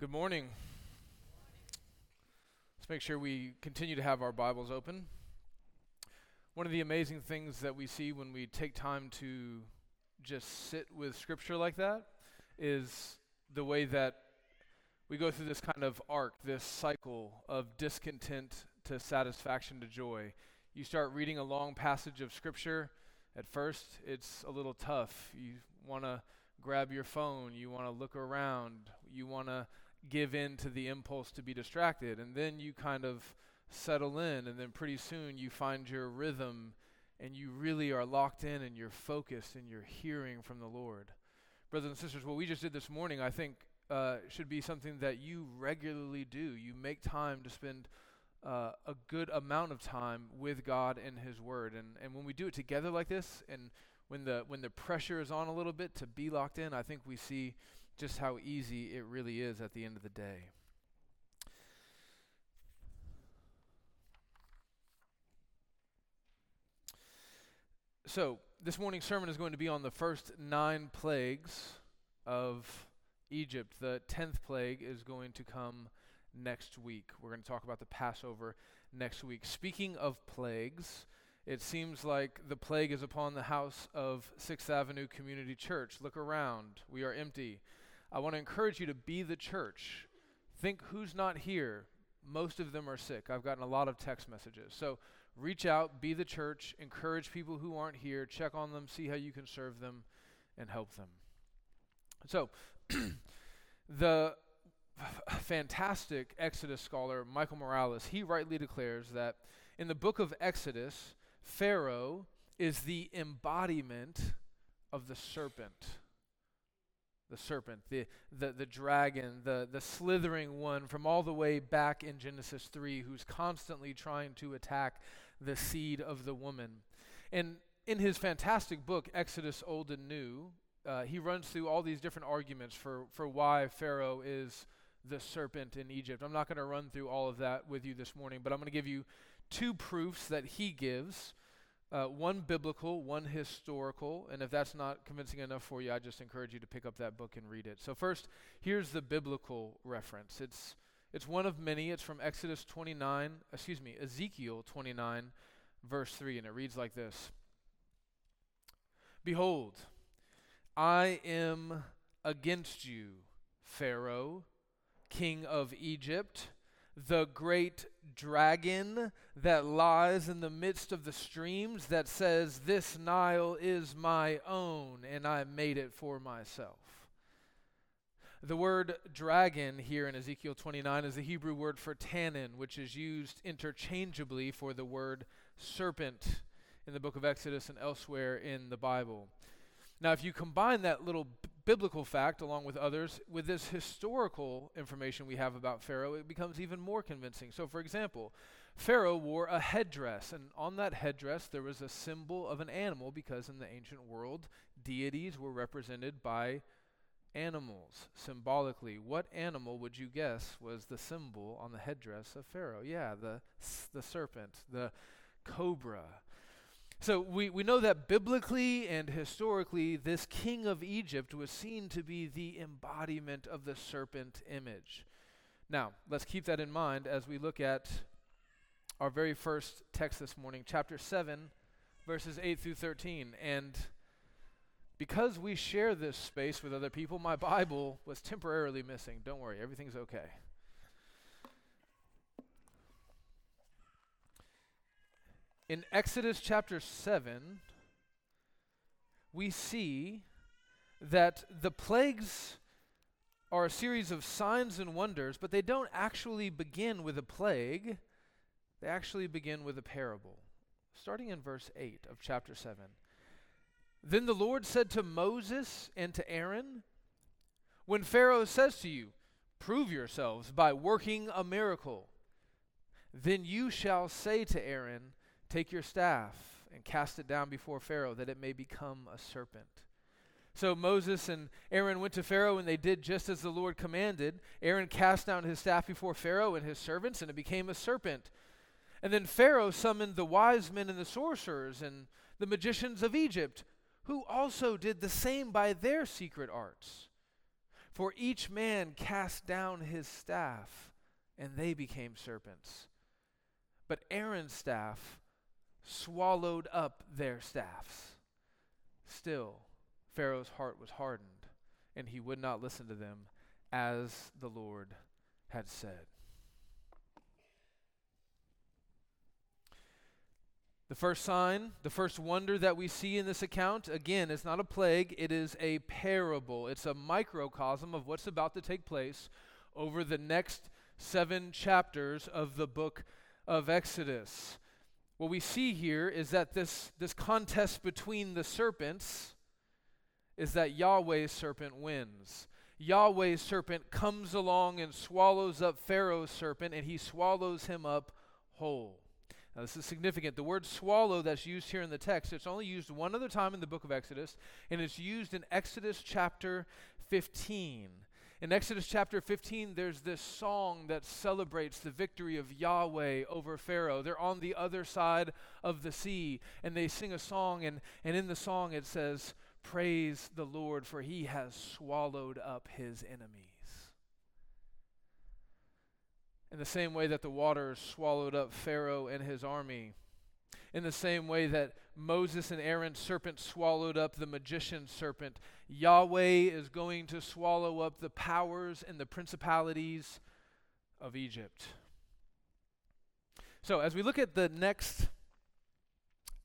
Good morning. Let's make sure we continue to have our Bibles open. One of the amazing things that we see when we take time to just sit with Scripture like that is the way that we go through this kind of arc, this cycle of discontent to satisfaction to joy. You start reading a long passage of Scripture. At first, it's a little tough. You want to grab your phone, you want to look around, you want to give in to the impulse to be distracted. And then you kind of settle in, and then pretty soon you find your rhythm and you really are locked in and you're focused and you're hearing from the Lord. Brothers and sisters, what we just did this morning, I think, uh, should be something that you regularly do. You make time to spend uh, a good amount of time with God and His Word. And, and when we do it together like this, and when the, when the pressure is on a little bit to be locked in, I think we see just how easy it really is at the end of the day. So, this morning's sermon is going to be on the first nine plagues of Egypt. The tenth plague is going to come next week. We're going to talk about the Passover next week. Speaking of plagues, it seems like the plague is upon the house of Sixth Avenue Community Church. Look around. We are empty. I want to encourage you to be the church. Think who's not here. Most of them are sick. I've gotten a lot of text messages. So reach out, be the church, encourage people who aren't here, check on them, see how you can serve them and help them. So, the fantastic Exodus scholar Michael Morales, he rightly declares that in the book of Exodus, Pharaoh is the embodiment of the serpent the serpent, the, the, the dragon, the, the slithering one from all the way back in Genesis 3, who's constantly trying to attack the seed of the woman. And in his fantastic book, Exodus Old and New, uh, he runs through all these different arguments for, for why Pharaoh is the serpent in Egypt. I'm not going to run through all of that with you this morning, but I'm going to give you two proofs that he gives uh, one biblical, one historical, and if that's not convincing enough for you, I just encourage you to pick up that book and read it. So first, here's the biblical reference. It's it's one of many. It's from Exodus 29, excuse me, Ezekiel 29, verse 3, and it reads like this Behold, I am against you, Pharaoh, king of Egypt the great dragon that lies in the midst of the streams that says, This Nile is my own, and I made it for myself. The word dragon here in Ezekiel 29 is the Hebrew word for tannin, which is used interchangeably for the word serpent in the book of Exodus and elsewhere in the Bible. Now, if you combine that little biblical fact, along with others, with this historical information we have about Pharaoh, it becomes even more convincing. So, for example, Pharaoh wore a headdress, and on that headdress there was a symbol of an animal because in the ancient world, deities were represented by animals symbolically. What animal would you guess was the symbol on the headdress of Pharaoh? Yeah, the, the serpent, the cobra. So we, we know that biblically and historically, this king of Egypt was seen to be the embodiment of the serpent image. Now, let's keep that in mind as we look at our very first text this morning, chapter 7, verses 8 through 13. And because we share this space with other people, my Bible was temporarily missing. Don't worry, everything's okay. In Exodus chapter 7, we see that the plagues are a series of signs and wonders, but they don't actually begin with a plague. They actually begin with a parable. Starting in verse 8 of chapter 7. Then the Lord said to Moses and to Aaron, When Pharaoh says to you, Prove yourselves by working a miracle, then you shall say to Aaron, Take your staff and cast it down before Pharaoh, that it may become a serpent. So Moses and Aaron went to Pharaoh, and they did just as the Lord commanded. Aaron cast down his staff before Pharaoh and his servants, and it became a serpent. And then Pharaoh summoned the wise men and the sorcerers and the magicians of Egypt, who also did the same by their secret arts. For each man cast down his staff, and they became serpents. But Aaron's staff swallowed up their staffs. Still, Pharaoh's heart was hardened, and he would not listen to them as the Lord had said. The first sign, the first wonder that we see in this account, again, is not a plague, it is a parable. It's a microcosm of what's about to take place over the next seven chapters of the book of Exodus. What we see here is that this, this contest between the serpents is that Yahweh's serpent wins. Yahweh's serpent comes along and swallows up Pharaoh's serpent, and he swallows him up whole. Now, this is significant. The word swallow that's used here in the text, it's only used one other time in the book of Exodus, and it's used in Exodus chapter 15. In Exodus chapter 15, there's this song that celebrates the victory of Yahweh over Pharaoh. They're on the other side of the sea, and they sing a song, and, and in the song it says, Praise the Lord, for he has swallowed up his enemies. In the same way that the waters swallowed up Pharaoh and his army, in the same way that Moses and Aaron's serpent swallowed up the magician's serpent, Yahweh is going to swallow up the powers and the principalities of Egypt. So, as we look at the next,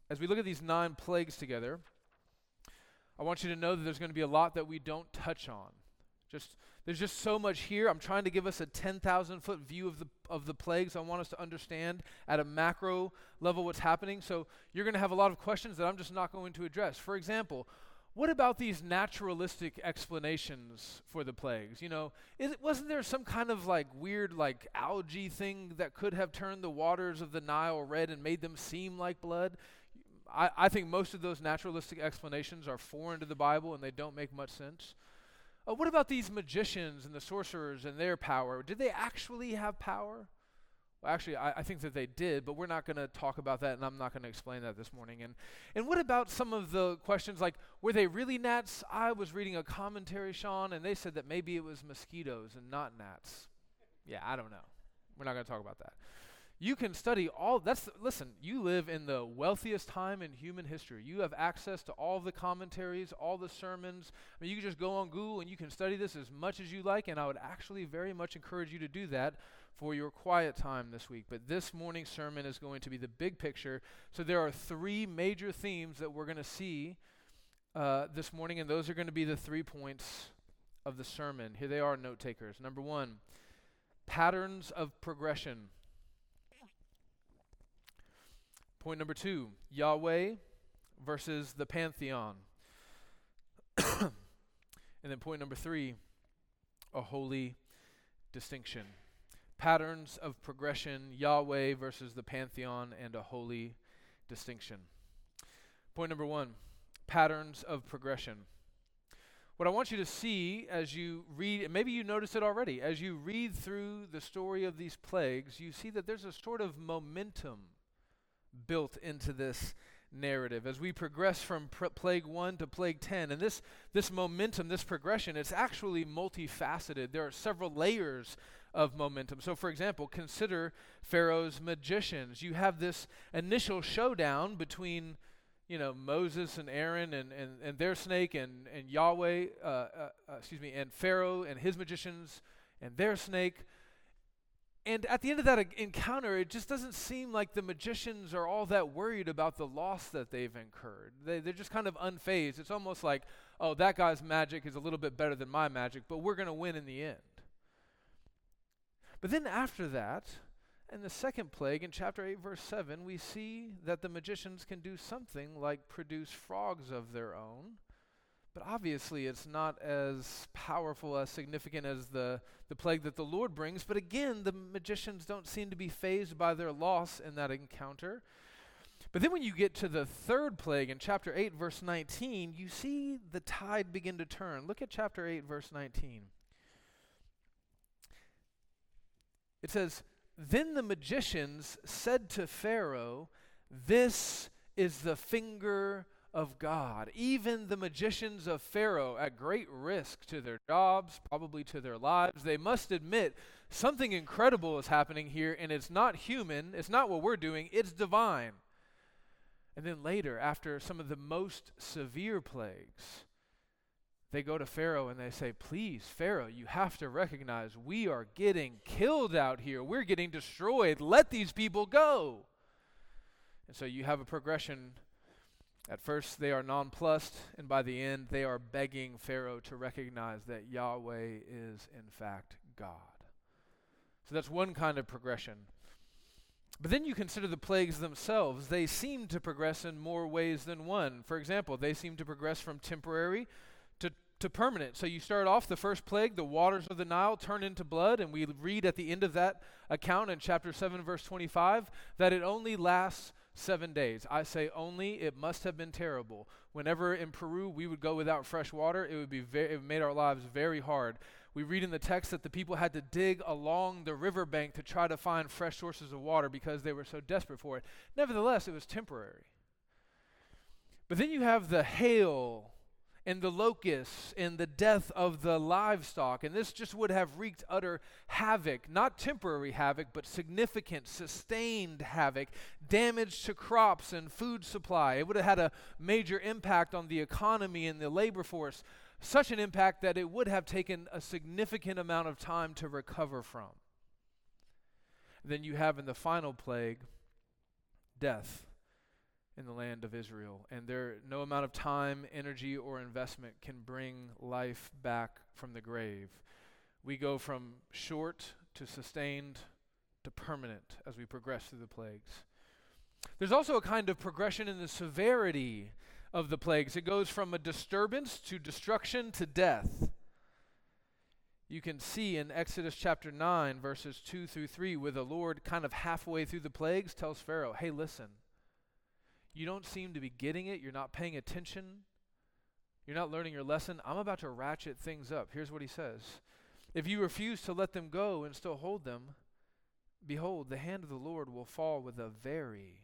as we look at these nine plagues together, I want you to know that there's going to be a lot that we don't touch on. Just there's just so much here. I'm trying to give us a 10,000 foot view of the of the plagues. I want us to understand at a macro level what's happening. So you're going to have a lot of questions that I'm just not going to address. For example, what about these naturalistic explanations for the plagues? You know, is, wasn't there some kind of like weird like algae thing that could have turned the waters of the Nile red and made them seem like blood? I, I think most of those naturalistic explanations are foreign to the Bible and they don't make much sense. Uh, what about these magicians and the sorcerers and their power? Did they actually have power? Well, actually, I, I think that they did, but we're not going to talk about that, and I'm not going to explain that this morning. And, and what about some of the questions like, were they really gnats? I was reading a commentary, Sean, and they said that maybe it was mosquitoes and not gnats. Yeah, I don't know. We're not going to talk about that. You can study all that's listen, you live in the wealthiest time in human history. You have access to all the commentaries, all the sermons. I mean, you can just go on Google and you can study this as much as you like and I would actually very much encourage you to do that for your quiet time this week. But this morning's sermon is going to be the big picture. So there are three major themes that we're going to see uh, this morning, and those are going to be the three points of the sermon. Here they are, note takers. Number one, patterns of progression. Point number two Yahweh versus the pantheon. and then point number three a holy distinction. Patterns of progression Yahweh versus the pantheon and a holy distinction. Point number one patterns of progression. What I want you to see as you read, and maybe you notice it already, as you read through the story of these plagues, you see that there's a sort of momentum built into this narrative. As we progress from pr- plague 1 to plague 10 and this this momentum this progression it's actually multifaceted. There are several layers of momentum. So for example consider pharaoh's magicians. You have this initial showdown between you know moses and aaron and, and, and their snake and, and yahweh uh, uh, uh, excuse me and pharaoh and his magicians and their snake and at the end of that encounter, it just doesn't seem like the magicians are all that worried about the loss that they've incurred. They, they're just kind of unfazed. It's almost like, oh, that guy's magic is a little bit better than my magic, but we're going to win in the end. But then after that, in the second plague, in chapter 8, verse 7, we see that the magicians can do something like produce frogs of their own. But obviously, it's not as powerful, as significant as the, the plague that the Lord brings. But again, the magicians don't seem to be fazed by their loss in that encounter. But then when you get to the third plague in chapter 8, verse 19, you see the tide begin to turn. Look at chapter 8, verse 19. It says, Then the magicians said to Pharaoh, This is the finger of God. Even the magicians of Pharaoh, at great risk to their jobs, probably to their lives, they must admit something incredible is happening here, and it's not human, it's not what we're doing, it's divine. And then later, after some of the most severe plagues, they go to Pharaoh and they say, Please, Pharaoh, you have to recognize we are getting killed out here. We're getting destroyed. Let these people go. And so you have a progression at first, they are nonplussed, and by the end, they are begging Pharaoh to recognize that Yahweh is, in fact, God. So that's one kind of progression. But then you consider the plagues themselves. They seem to progress in more ways than one. For example, they seem to progress from temporary to, to permanent. So you start off the first plague, the waters of the Nile turn into blood, and we read at the end of that account in chapter 7, verse 25, that it only lasts seven days. I say only, it must have been terrible. Whenever in Peru we would go without fresh water, it would be very, it made our lives very hard. We read in the text that the people had to dig along the riverbank to try to find fresh sources of water because they were so desperate for it. Nevertheless, it was temporary. But then you have the hail and the locusts and the death of the livestock. And this just would have wreaked utter havoc, not temporary havoc, but significant, sustained havoc, damage to crops and food supply. It would have had a major impact on the economy and the labor force, such an impact that it would have taken a significant amount of time to recover from. Then you have in the final plague death in the land of Israel. And there no amount of time, energy, or investment can bring life back from the grave. We go from short to sustained to permanent as we progress through the plagues. There's also a kind of progression in the severity of the plagues. It goes from a disturbance to destruction to death. You can see in Exodus chapter 9, verses 2 through 3, where the Lord, kind of halfway through the plagues, tells Pharaoh, Hey, listen, you don't seem to be getting it, you're not paying attention, you're not learning your lesson, I'm about to ratchet things up. Here's what he says If you refuse to let them go and still hold them, behold, the hand of the Lord will fall with a very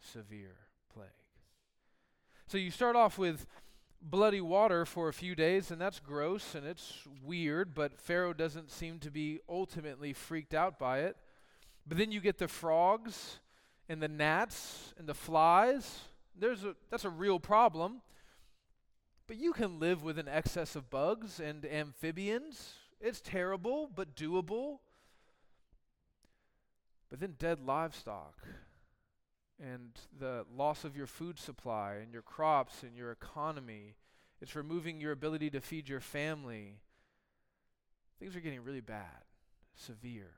severe plague. So you start off with bloody water for a few days, and that's gross and it's weird, but Pharaoh doesn't seem to be ultimately freaked out by it. But then you get the frogs and the gnats and the flies. There's a, that's a real problem. But you can live with an excess of bugs and amphibians. It's terrible, but doable. But then dead livestock and the loss of your food supply and your crops and your economy. It's removing your ability to feed your family. Things are getting really bad, severe.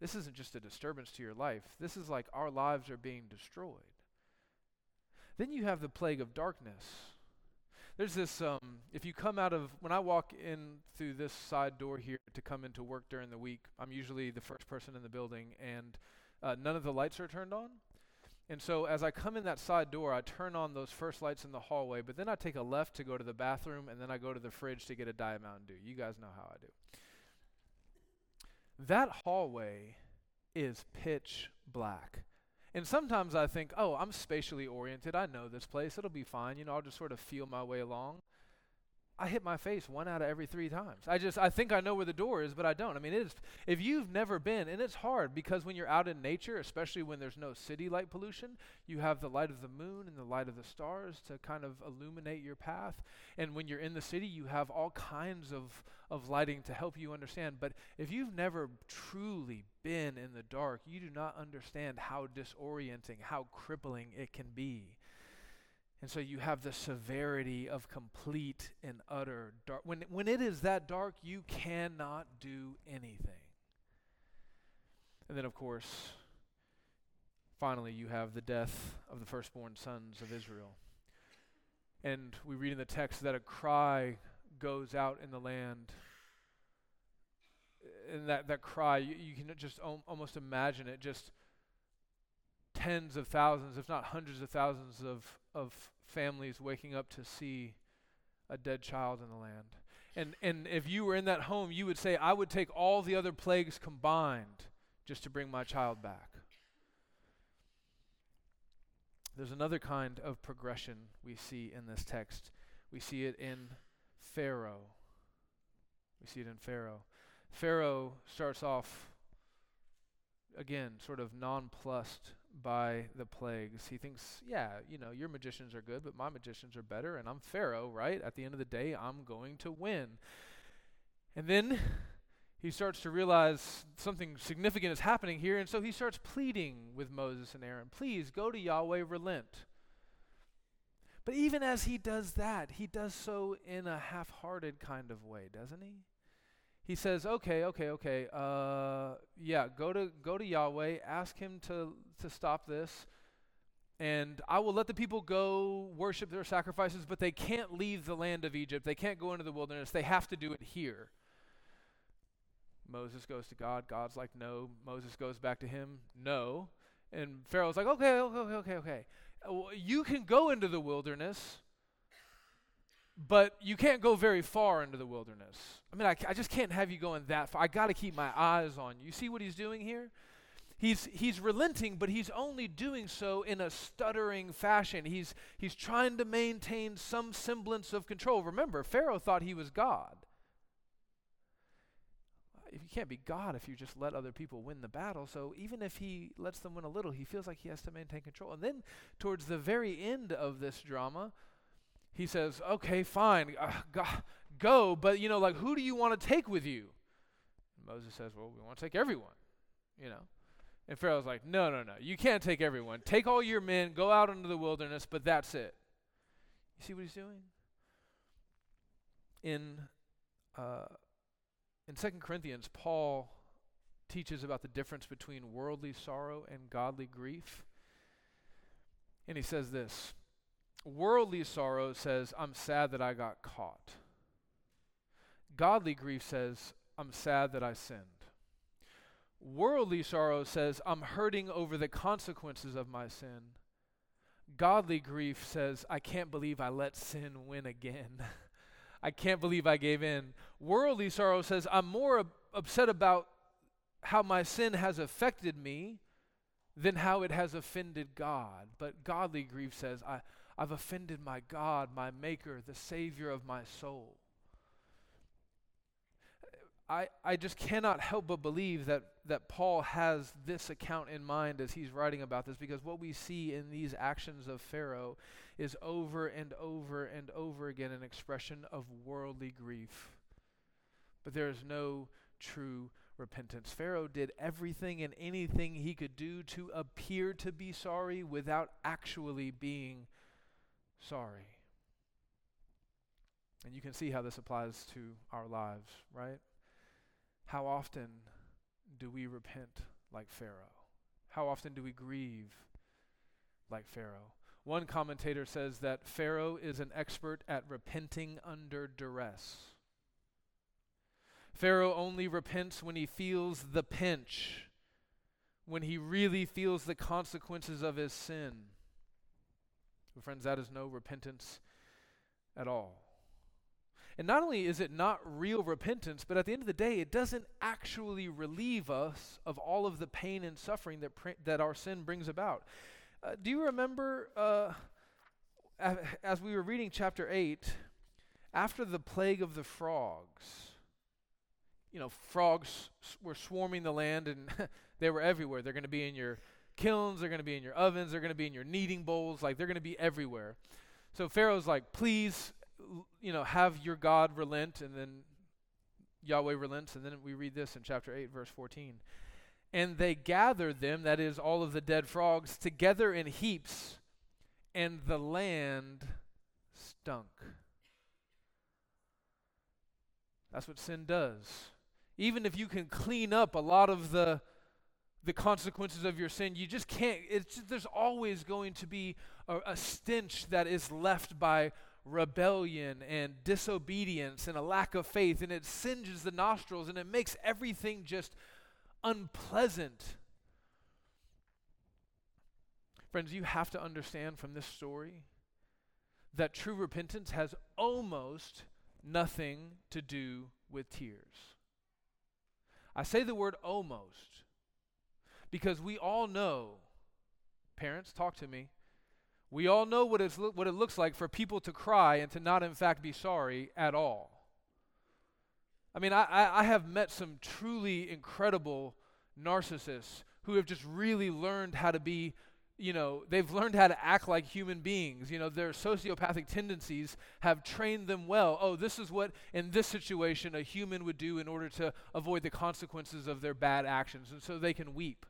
This isn't just a disturbance to your life. This is like our lives are being destroyed. Then you have the plague of darkness. There's this, um, if you come out of, when I walk in through this side door here to come into work during the week, I'm usually the first person in the building and uh, none of the lights are turned on. And so as I come in that side door, I turn on those first lights in the hallway, but then I take a left to go to the bathroom and then I go to the fridge to get a Diet Mountain Dew. You guys know how I do. That hallway is pitch black. And sometimes I think, oh, I'm spatially oriented. I know this place. It'll be fine. You know, I'll just sort of feel my way along. I hit my face one out of every three times. I just I think I know where the door is, but I don't. I mean, it is if you've never been, and it's hard because when you're out in nature, especially when there's no city light pollution, you have the light of the moon and the light of the stars to kind of illuminate your path. And when you're in the city, you have all kinds of of lighting to help you understand. But if you've never truly been in the dark, you do not understand how disorienting, how crippling it can be. And so you have the severity of complete and utter dark. When, when it is that dark, you cannot do anything. And then, of course, finally, you have the death of the firstborn sons of Israel. And we read in the text that a cry goes out in the land. And that, that cry, you, you can just om- almost imagine it just tens of thousands, if not hundreds of thousands of, of families waking up to see a dead child in the land. And, and if you were in that home, you would say, I would take all the other plagues combined just to bring my child back. There's another kind of progression we see in this text. We see it in Pharaoh. We see it in Pharaoh. Pharaoh starts off, again, sort of nonplussed by the plagues. He thinks, yeah, you know, your magicians are good, but my magicians are better, and I'm Pharaoh, right? At the end of the day, I'm going to win. And then he starts to realize something significant is happening here, and so he starts pleading with Moses and Aaron, please go to Yahweh, relent. But even as he does that, he does so in a half hearted kind of way, doesn't he? He says, okay, okay, okay, uh, yeah, go to, go to Yahweh, ask him to, to stop this, and I will let the people go worship their sacrifices, but they can't leave the land of Egypt. They can't go into the wilderness. They have to do it here. Moses goes to God. God's like, no. Moses goes back to him, no. And Pharaoh's like, okay, okay, okay, okay. Uh, you can go into the wilderness, but you can't go very far into the wilderness. I mean, I, I just can't have you going that far. I got to keep my eyes on you. You see what he's doing here? He's, he's relenting, but he's only doing so in a stuttering fashion. He's, he's trying to maintain some semblance of control. Remember, Pharaoh thought he was God if you can't be God if you just let other people win the battle. So even if he lets them win a little, he feels like he has to maintain control. And then towards the very end of this drama, he says, "Okay, fine, uh, go, but you know, like who do you want to take with you?" Moses says, "Well, we want to take everyone." You know. And Pharaoh's like, "No, no, no. You can't take everyone. Take all your men, go out into the wilderness, but that's it." You see what he's doing? In uh, in 2 Corinthians, Paul teaches about the difference between worldly sorrow and godly grief. And he says this Worldly sorrow says, I'm sad that I got caught. Godly grief says, I'm sad that I sinned. Worldly sorrow says, I'm hurting over the consequences of my sin. Godly grief says, I can't believe I let sin win again. I can't believe I gave in. Worldly sorrow says, I'm more ab- upset about how my sin has affected me than how it has offended God. But godly grief says, I, I've offended my God, my Maker, the Savior of my soul. I, I just cannot help but believe that, that Paul has this account in mind as he's writing about this because what we see in these actions of Pharaoh is over and over and over again an expression of worldly grief. But there is no true repentance. Pharaoh did everything and anything he could do to appear to be sorry without actually being sorry. And you can see how this applies to our lives, right? How often do we repent like Pharaoh? How often do we grieve like Pharaoh? One commentator says that Pharaoh is an expert at repenting under duress. Pharaoh only repents when he feels the pinch, when he really feels the consequences of his sin. But friends, that is no repentance at all. And not only is it not real repentance, but at the end of the day, it doesn't actually relieve us of all of the pain and suffering that, pr- that our sin brings about. Uh, do you remember uh, as we were reading chapter 8, after the plague of the frogs, you know, frogs were swarming the land and they were everywhere. They're going to be in your kilns, they're going to be in your ovens, they're going to be in your kneading bowls, like they're going to be everywhere. So Pharaoh's like, please you know, have your God relent, and then Yahweh relents, and then we read this in chapter 8, verse 14. And they gathered them, that is, all of the dead frogs, together in heaps, and the land stunk. That's what sin does. Even if you can clean up a lot of the the consequences of your sin, you just can't. It's there's always going to be a, a stench that is left by rebellion and disobedience and a lack of faith, and it singes the nostrils and it makes everything just unpleasant. Friends, you have to understand from this story that true repentance has almost nothing to do with tears. I say the word almost because we all know, parents, talk to me We all know what, it's what it looks like for people to cry and to not, in fact, be sorry at all. I mean, I, I have met some truly incredible narcissists who have just really learned how to be you know, they've learned how to act like human beings. You know, their sociopathic tendencies have trained them well. Oh, this is what, in this situation, a human would do in order to avoid the consequences of their bad actions. And so they can weep.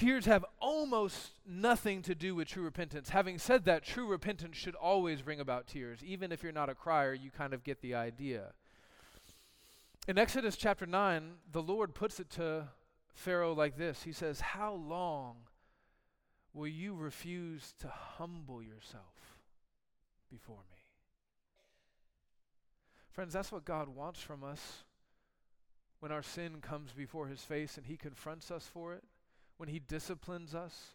Tears have almost nothing to do with true repentance. Having said that, true repentance should always bring about tears. Even if you're not a crier, you kind of get the idea. In Exodus chapter 9, the Lord puts it to Pharaoh like this He says, How long will you refuse to humble yourself before me? Friends, that's what God wants from us when our sin comes before his face and he confronts us for it when He disciplines us.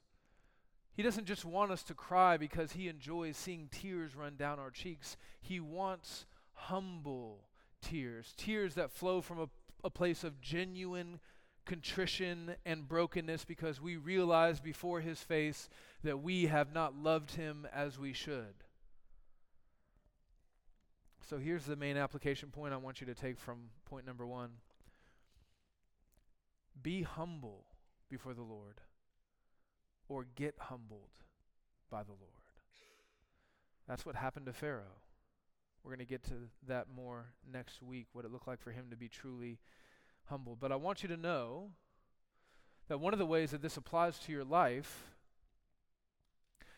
He doesn't just want us to cry because He enjoys seeing tears run down our cheeks. He wants humble tears, tears that flow from a, a place of genuine contrition and brokenness because we realize before His face that we have not loved Him as we should. So here's the main application point I want you to take from point number one be humble before the Lord or get humbled by the Lord. That's what happened to Pharaoh. We're going to get to that more next week, what it looked like for him to be truly humble. But I want you to know that one of the ways that this applies to your life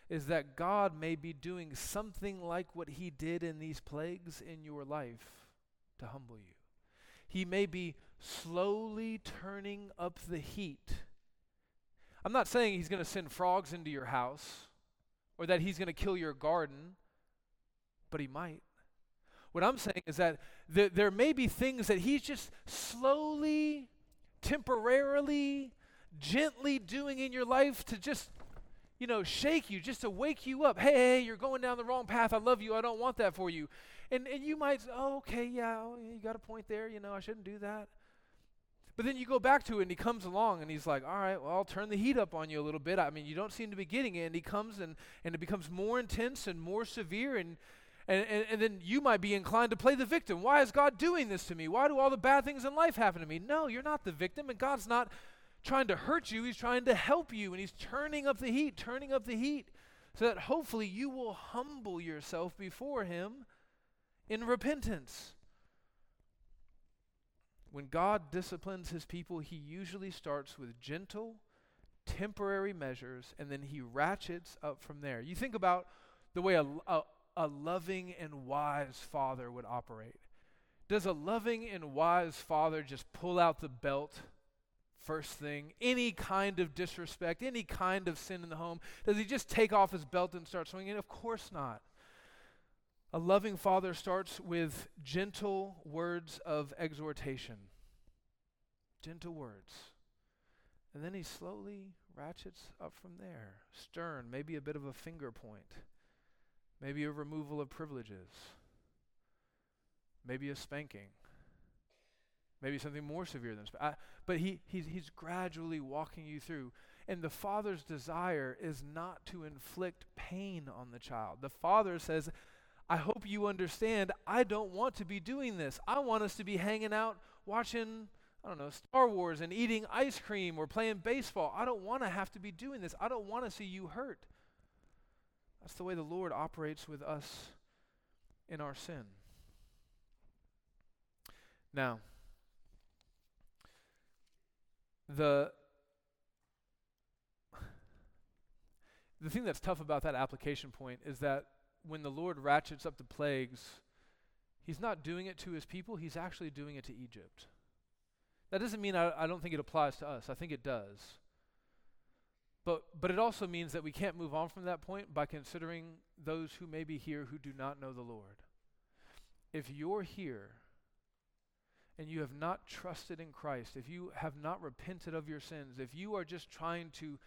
is that God may be doing something like what he did in these plagues in your life to humble you. He may be slowly turning up the heat I'm not saying he's going to send frogs into your house or that he's going to kill your garden, but he might. What I'm saying is that th- there may be things that he's just slowly, temporarily, gently doing in your life to just, you know, shake you, just to wake you up. Hey, hey, you're going down the wrong path. I love you. I don't want that for you. And, and you might, oh, okay, yeah, oh, you got a point there. You know, I shouldn't do that. But then you go back to it and he comes along and he's like, all right, well, I'll turn the heat up on you a little bit. I mean, you don't seem to be getting it. And he comes and, and it becomes more intense and more severe. And, and, and, and then you might be inclined to play the victim. Why is God doing this to me? Why do all the bad things in life happen to me? No, you're not the victim. And God's not trying to hurt you. He's trying to help you. And he's turning up the heat, turning up the heat so that hopefully you will humble yourself before him in repentance. When God disciplines his people, he usually starts with gentle, temporary measures, and then he ratchets up from there. You think about the way a, a, a loving and wise father would operate. Does a loving and wise father just pull out the belt first thing? Any kind of disrespect, any kind of sin in the home? Does he just take off his belt and start swinging? Of course not. A loving father starts with gentle words of exhortation. Gentle words. And then he slowly ratchets up from there. Stern, maybe a bit of a finger point. Maybe a removal of privileges. Maybe a spanking. Maybe something more severe than spanking. But he, he's, he's gradually walking you through. And the father's desire is not to inflict pain on the child. The father says, I hope you understand, I don't want to be doing this. I want us to be hanging out watching, I don't know, Star Wars and eating ice cream or playing baseball. I don't want to have to be doing this. I don't want to see you hurt. That's the way the Lord operates with us in our sin. Now, the the thing that's tough about that application point is that when the Lord ratchets up the plagues, he's not doing it to his people, he's actually doing it to Egypt. That doesn't mean I, I don't think it applies to us. I think it does. But, but it also means that we can't move on from that point by considering those who may be here who do not know the Lord. If you're here and you have not trusted in Christ, if you have not repented of your sins, if you are just trying to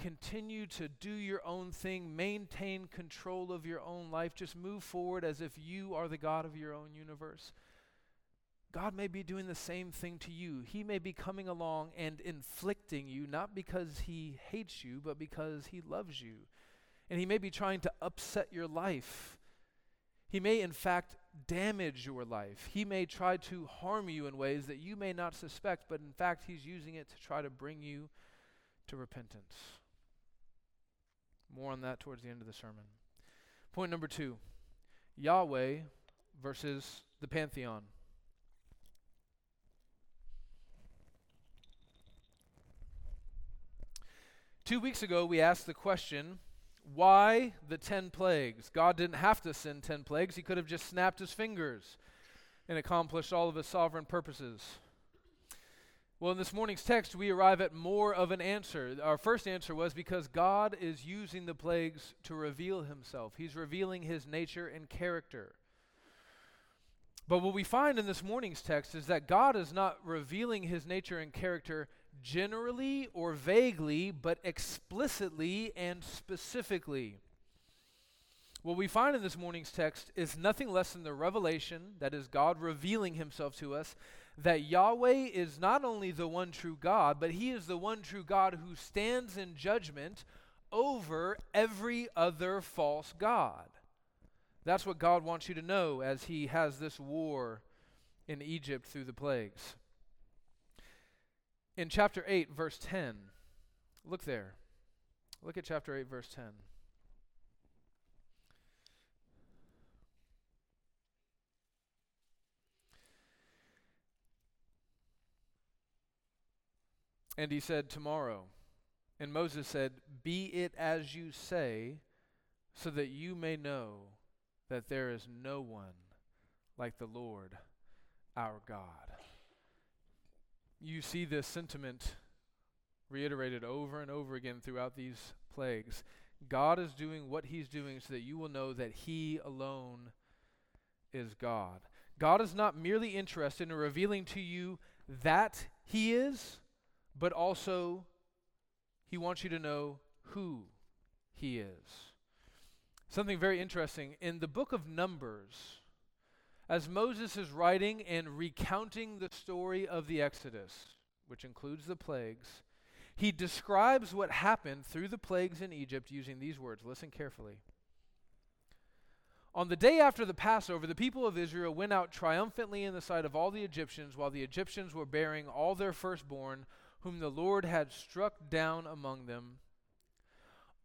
continue to do your own thing, maintain control of your own life, just move forward as if you are the God of your own universe. God may be doing the same thing to you. He may be coming along and inflicting you, not because he hates you, but because he loves you. And he may be trying to upset your life. He may, in fact, damage your life. He may try to harm you in ways that you may not suspect, but in fact, he's using it to try to bring you to repentance. More on that towards the end of the sermon. Point number two Yahweh versus the pantheon. Two weeks ago, we asked the question why the 10 plagues? God didn't have to send 10 plagues, He could have just snapped His fingers and accomplished all of His sovereign purposes. Well, in this morning's text, we arrive at more of an answer. Our first answer was because God is using the plagues to reveal Himself, He's revealing His nature and character. But what we find in this morning's text is that God is not revealing His nature and character generally or vaguely, but explicitly and specifically. What we find in this morning's text is nothing less than the revelation, that is, God revealing himself to us, that Yahweh is not only the one true God, but he is the one true God who stands in judgment over every other false God. That's what God wants you to know as he has this war in Egypt through the plagues in chapter 8, verse 10. Look there. Look at chapter 8, verse 10. And he said, Tomorrow. And Moses said, Be it as you say, so that you may know that there is no one like the Lord our God you see this sentiment reiterated over and over again throughout these plagues. God is doing what he's doing so that you will know that he alone is God. God is not merely interested in revealing to you that he is, but also he wants you to know who he is. Something very interesting in the book of Numbers as Moses is writing and recounting the story of the Exodus, which includes the plagues, he describes what happened through the plagues in Egypt using these words. Listen carefully. On the day after the Passover, the people of Israel went out triumphantly in the sight of all the Egyptians, while the Egyptians were bearing all their firstborn, whom the Lord had struck down among them.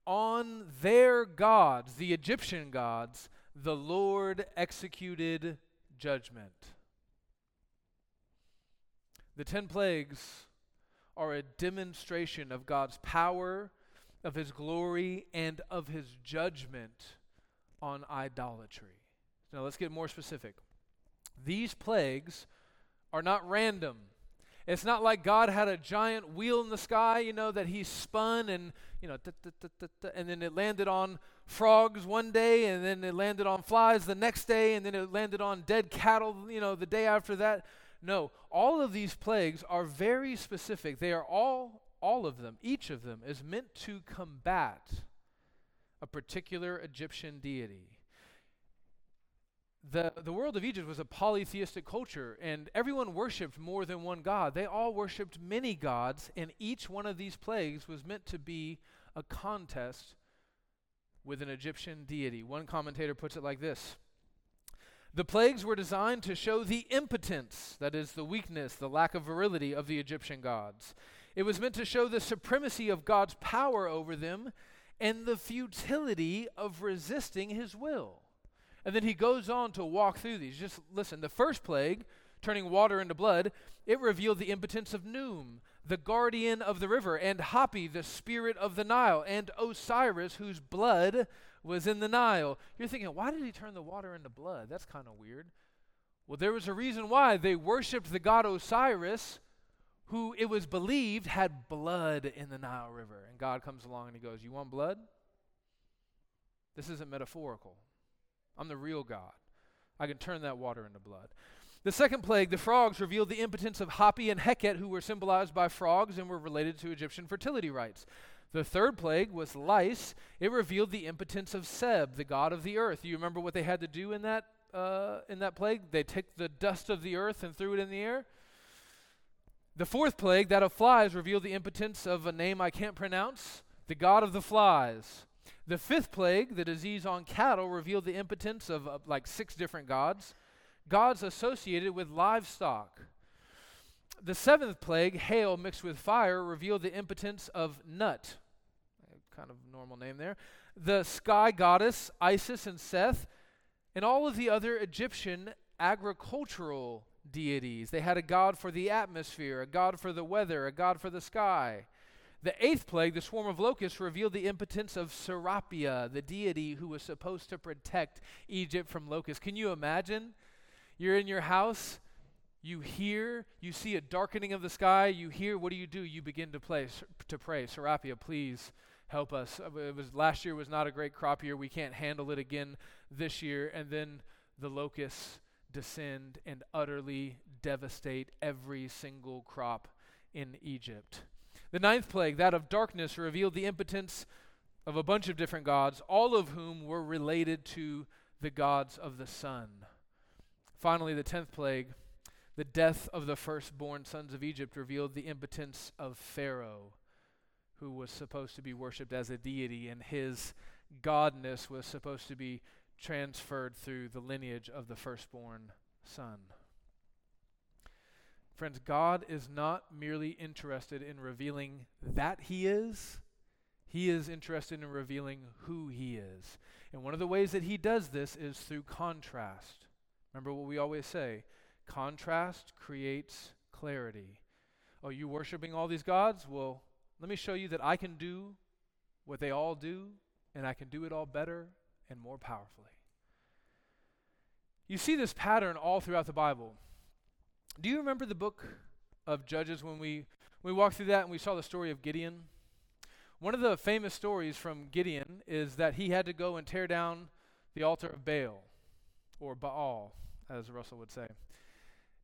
On their gods, the Egyptian gods, the Lord executed judgment. The ten plagues are a demonstration of God's power, of his glory, and of his judgment on idolatry. Now let's get more specific. These plagues are not random. It's not like God had a giant wheel in the sky, you know, that he spun and, you know, and then it landed on frogs one day and then it landed on flies the next day and then it landed on dead cattle, you know, the day after that. No, all of these plagues are very specific. They are all all of them, each of them is meant to combat a particular Egyptian deity the, the world of Egypt was a polytheistic culture, and everyone worshiped more than one God. They all worshiped many gods, and each one of these plagues was meant to be a contest with an Egyptian deity. One commentator puts it like this The plagues were designed to show the impotence, that is, the weakness, the lack of virility of the Egyptian gods. It was meant to show the supremacy of God's power over them and the futility of resisting his will. And then he goes on to walk through these. Just listen. The first plague, turning water into blood, it revealed the impotence of Khnum, the guardian of the river, and Hapi, the spirit of the Nile, and Osiris, whose blood was in the Nile. You're thinking, why did he turn the water into blood? That's kind of weird. Well, there was a reason why. They worshiped the god Osiris, who it was believed had blood in the Nile River. And God comes along and he goes, You want blood? This isn't metaphorical. I'm the real God. I can turn that water into blood. The second plague, the frogs, revealed the impotence of Hapi and Heket, who were symbolized by frogs and were related to Egyptian fertility rites. The third plague was lice. It revealed the impotence of Seb, the god of the earth. You remember what they had to do in that uh, in that plague. They took the dust of the earth and threw it in the air. The fourth plague, that of flies, revealed the impotence of a name I can't pronounce, the god of the flies. The fifth plague, the disease on cattle, revealed the impotence of uh, like six different gods, gods associated with livestock. The seventh plague, hail mixed with fire, revealed the impotence of Nut, kind of normal name there. The sky goddess, Isis and Seth, and all of the other Egyptian agricultural deities. They had a god for the atmosphere, a god for the weather, a god for the sky. The eighth plague, the swarm of locusts, revealed the impotence of Serapia, the deity who was supposed to protect Egypt from locusts. Can you imagine? You're in your house, you hear, you see a darkening of the sky, you hear, what do you do? You begin to, play, to pray, Serapia, please help us. Uh, it was, last year was not a great crop year. We can't handle it again this year. And then the locusts descend and utterly devastate every single crop in Egypt. The ninth plague, that of darkness, revealed the impotence of a bunch of different gods, all of whom were related to the gods of the sun. Finally, the tenth plague, the death of the firstborn sons of Egypt, revealed the impotence of Pharaoh, who was supposed to be worshipped as a deity, and his godness was supposed to be transferred through the lineage of the firstborn son. Friends, God is not merely interested in revealing that He is, He is interested in revealing who He is. And one of the ways that He does this is through contrast. Remember what we always say contrast creates clarity. Oh, you worshiping all these gods? Well, let me show you that I can do what they all do, and I can do it all better and more powerfully. You see this pattern all throughout the Bible. Do you remember the book of Judges when we, we walked through that and we saw the story of Gideon? One of the famous stories from Gideon is that he had to go and tear down the altar of Baal, or Baal, as Russell would say.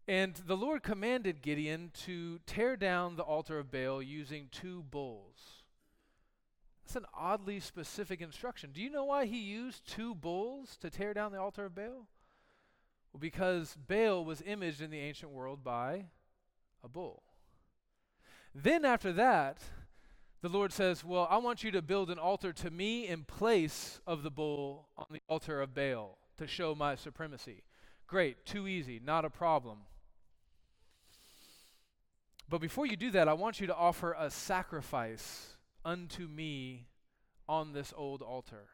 And the Lord commanded Gideon to tear down the altar of Baal using two bulls. That's an oddly specific instruction. Do you know why he used two bulls to tear down the altar of Baal? Well, because Baal was imaged in the ancient world by a bull. Then, after that, the Lord says, Well, I want you to build an altar to me in place of the bull on the altar of Baal to show my supremacy. Great, too easy, not a problem. But before you do that, I want you to offer a sacrifice unto me on this old altar.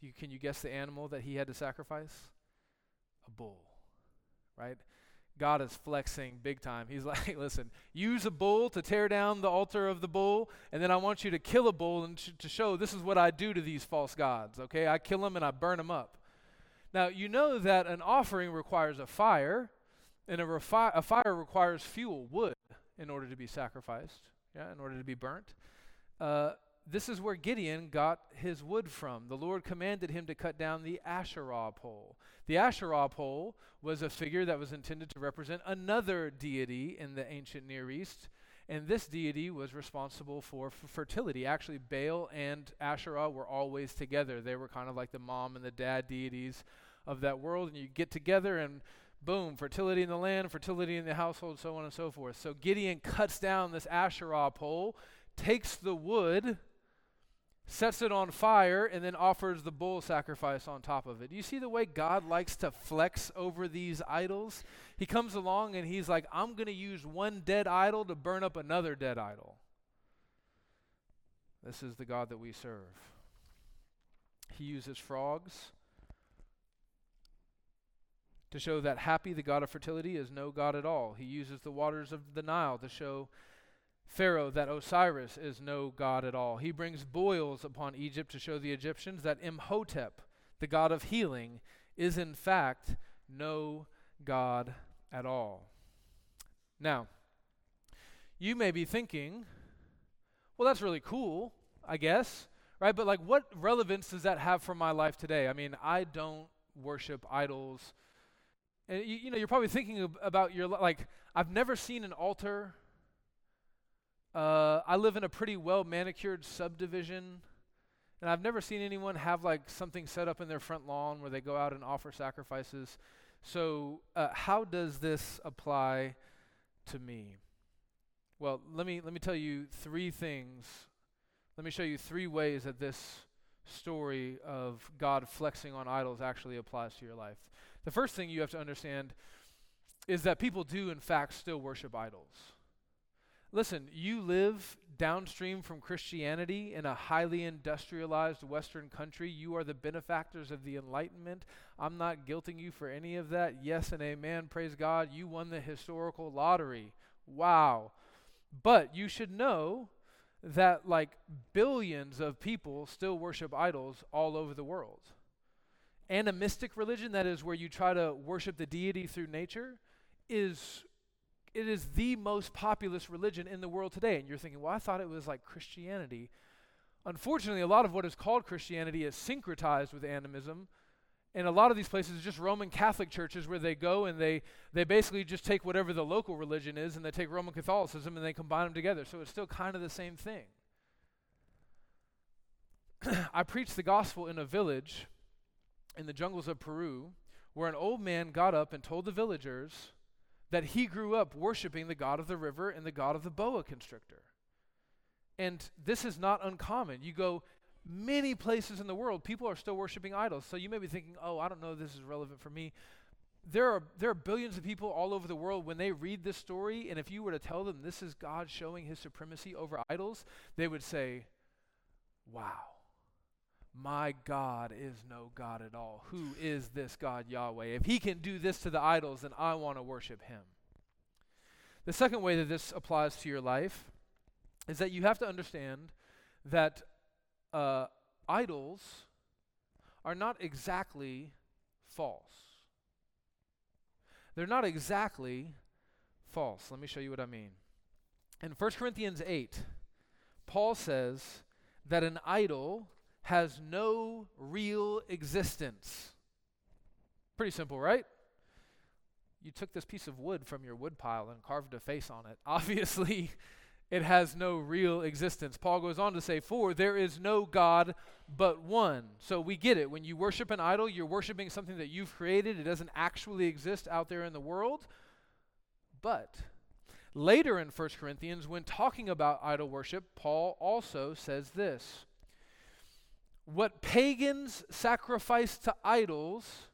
You, can you guess the animal that he had to sacrifice? A bull, right? God is flexing big time. He's like, listen, use a bull to tear down the altar of the bull, and then I want you to kill a bull and sh- to show this is what I do to these false gods, okay? I kill them and I burn them up. Now, you know that an offering requires a fire, and a, refi- a fire requires fuel, wood, in order to be sacrificed, yeah, in order to be burnt. Uh, this is where Gideon got his wood from. The Lord commanded him to cut down the Asherah pole. The Asherah pole was a figure that was intended to represent another deity in the ancient Near East, and this deity was responsible for f- fertility. Actually, Baal and Asherah were always together. They were kind of like the mom and the dad deities of that world, and you get together and boom, fertility in the land, fertility in the household, so on and so forth. So Gideon cuts down this Asherah pole, takes the wood sets it on fire, and then offers the bull sacrifice on top of it. Do you see the way God likes to flex over these idols? He comes along and he's like, I'm going to use one dead idol to burn up another dead idol. This is the God that we serve. He uses frogs to show that Hapi, the god of fertility, is no god at all. He uses the waters of the Nile to show Pharaoh that Osiris is no god at all. He brings boils upon Egypt to show the Egyptians that Imhotep, the god of healing, is in fact no god at all. Now, you may be thinking, well, that's really cool, I guess, right? But like, what relevance does that have for my life today? I mean, I don't worship idols. And you, you know, you're probably thinking about your, like, I've never seen an altar uh, I live in a pretty well manicured subdivision, And I've never seen anyone have like something set up in their front lawn where they go out and offer sacrifices. So, uh, how does this apply to me? Well, let me let me tell you three things. Let me show you three ways that this story of God flexing on idols actually applies to your life. The first thing you have to understand is that people do in fact still worship idols. Listen, you live downstream from Christianity in a highly industrialized Western country. You are the benefactors of the Enlightenment. I'm not guilting you for any of that. Yes and amen. Praise God. You won the historical lottery. Wow. But you should know that like billions of people still worship idols all over the world. Animistic religion, that is where you try to worship the deity through nature, is it is the most populous religion in the world today. And you're thinking, well, I thought it was like Christianity. Unfortunately, a lot of what is called Christianity is syncretized with animism. And a lot of these places are just Roman Catholic churches where they go and they, they basically just take whatever the local religion is and they take Roman Catholicism and they combine them together. So it's still kind of the same thing. I preached the gospel in a village in the jungles of Peru where an old man got up and told the villagers that he grew up worshiping the god of the river and the god of the boa constrictor. And this is not uncommon. You go many places in the world, people are still worshiping idols. So you may be thinking, oh, I don't know this is relevant for me. There are, there are billions of people all over the world when they read this story, and if you were to tell them this is God showing his supremacy over idols, they would say, wow, my God is no God at all. Who is this God Yahweh? If he can do this to the idols, then I want to worship him. The second way that this applies to your life is that you have to understand that uh, idols are not exactly false. They're not exactly false. Let me show you what I mean. In 1 Corinthians 8, Paul says that an idol has no real existence. Pretty simple, right? You took this piece of wood from your wood pile and carved a face on it. Obviously, it has no real existence. Paul goes on to say, For there is no God but one. So we get it. When you worship an idol, you're worshiping something that you've created. It doesn't actually exist out there in the world. But later in 1 Corinthians, when talking about idol worship, Paul also says this What pagans sacrificed to idols,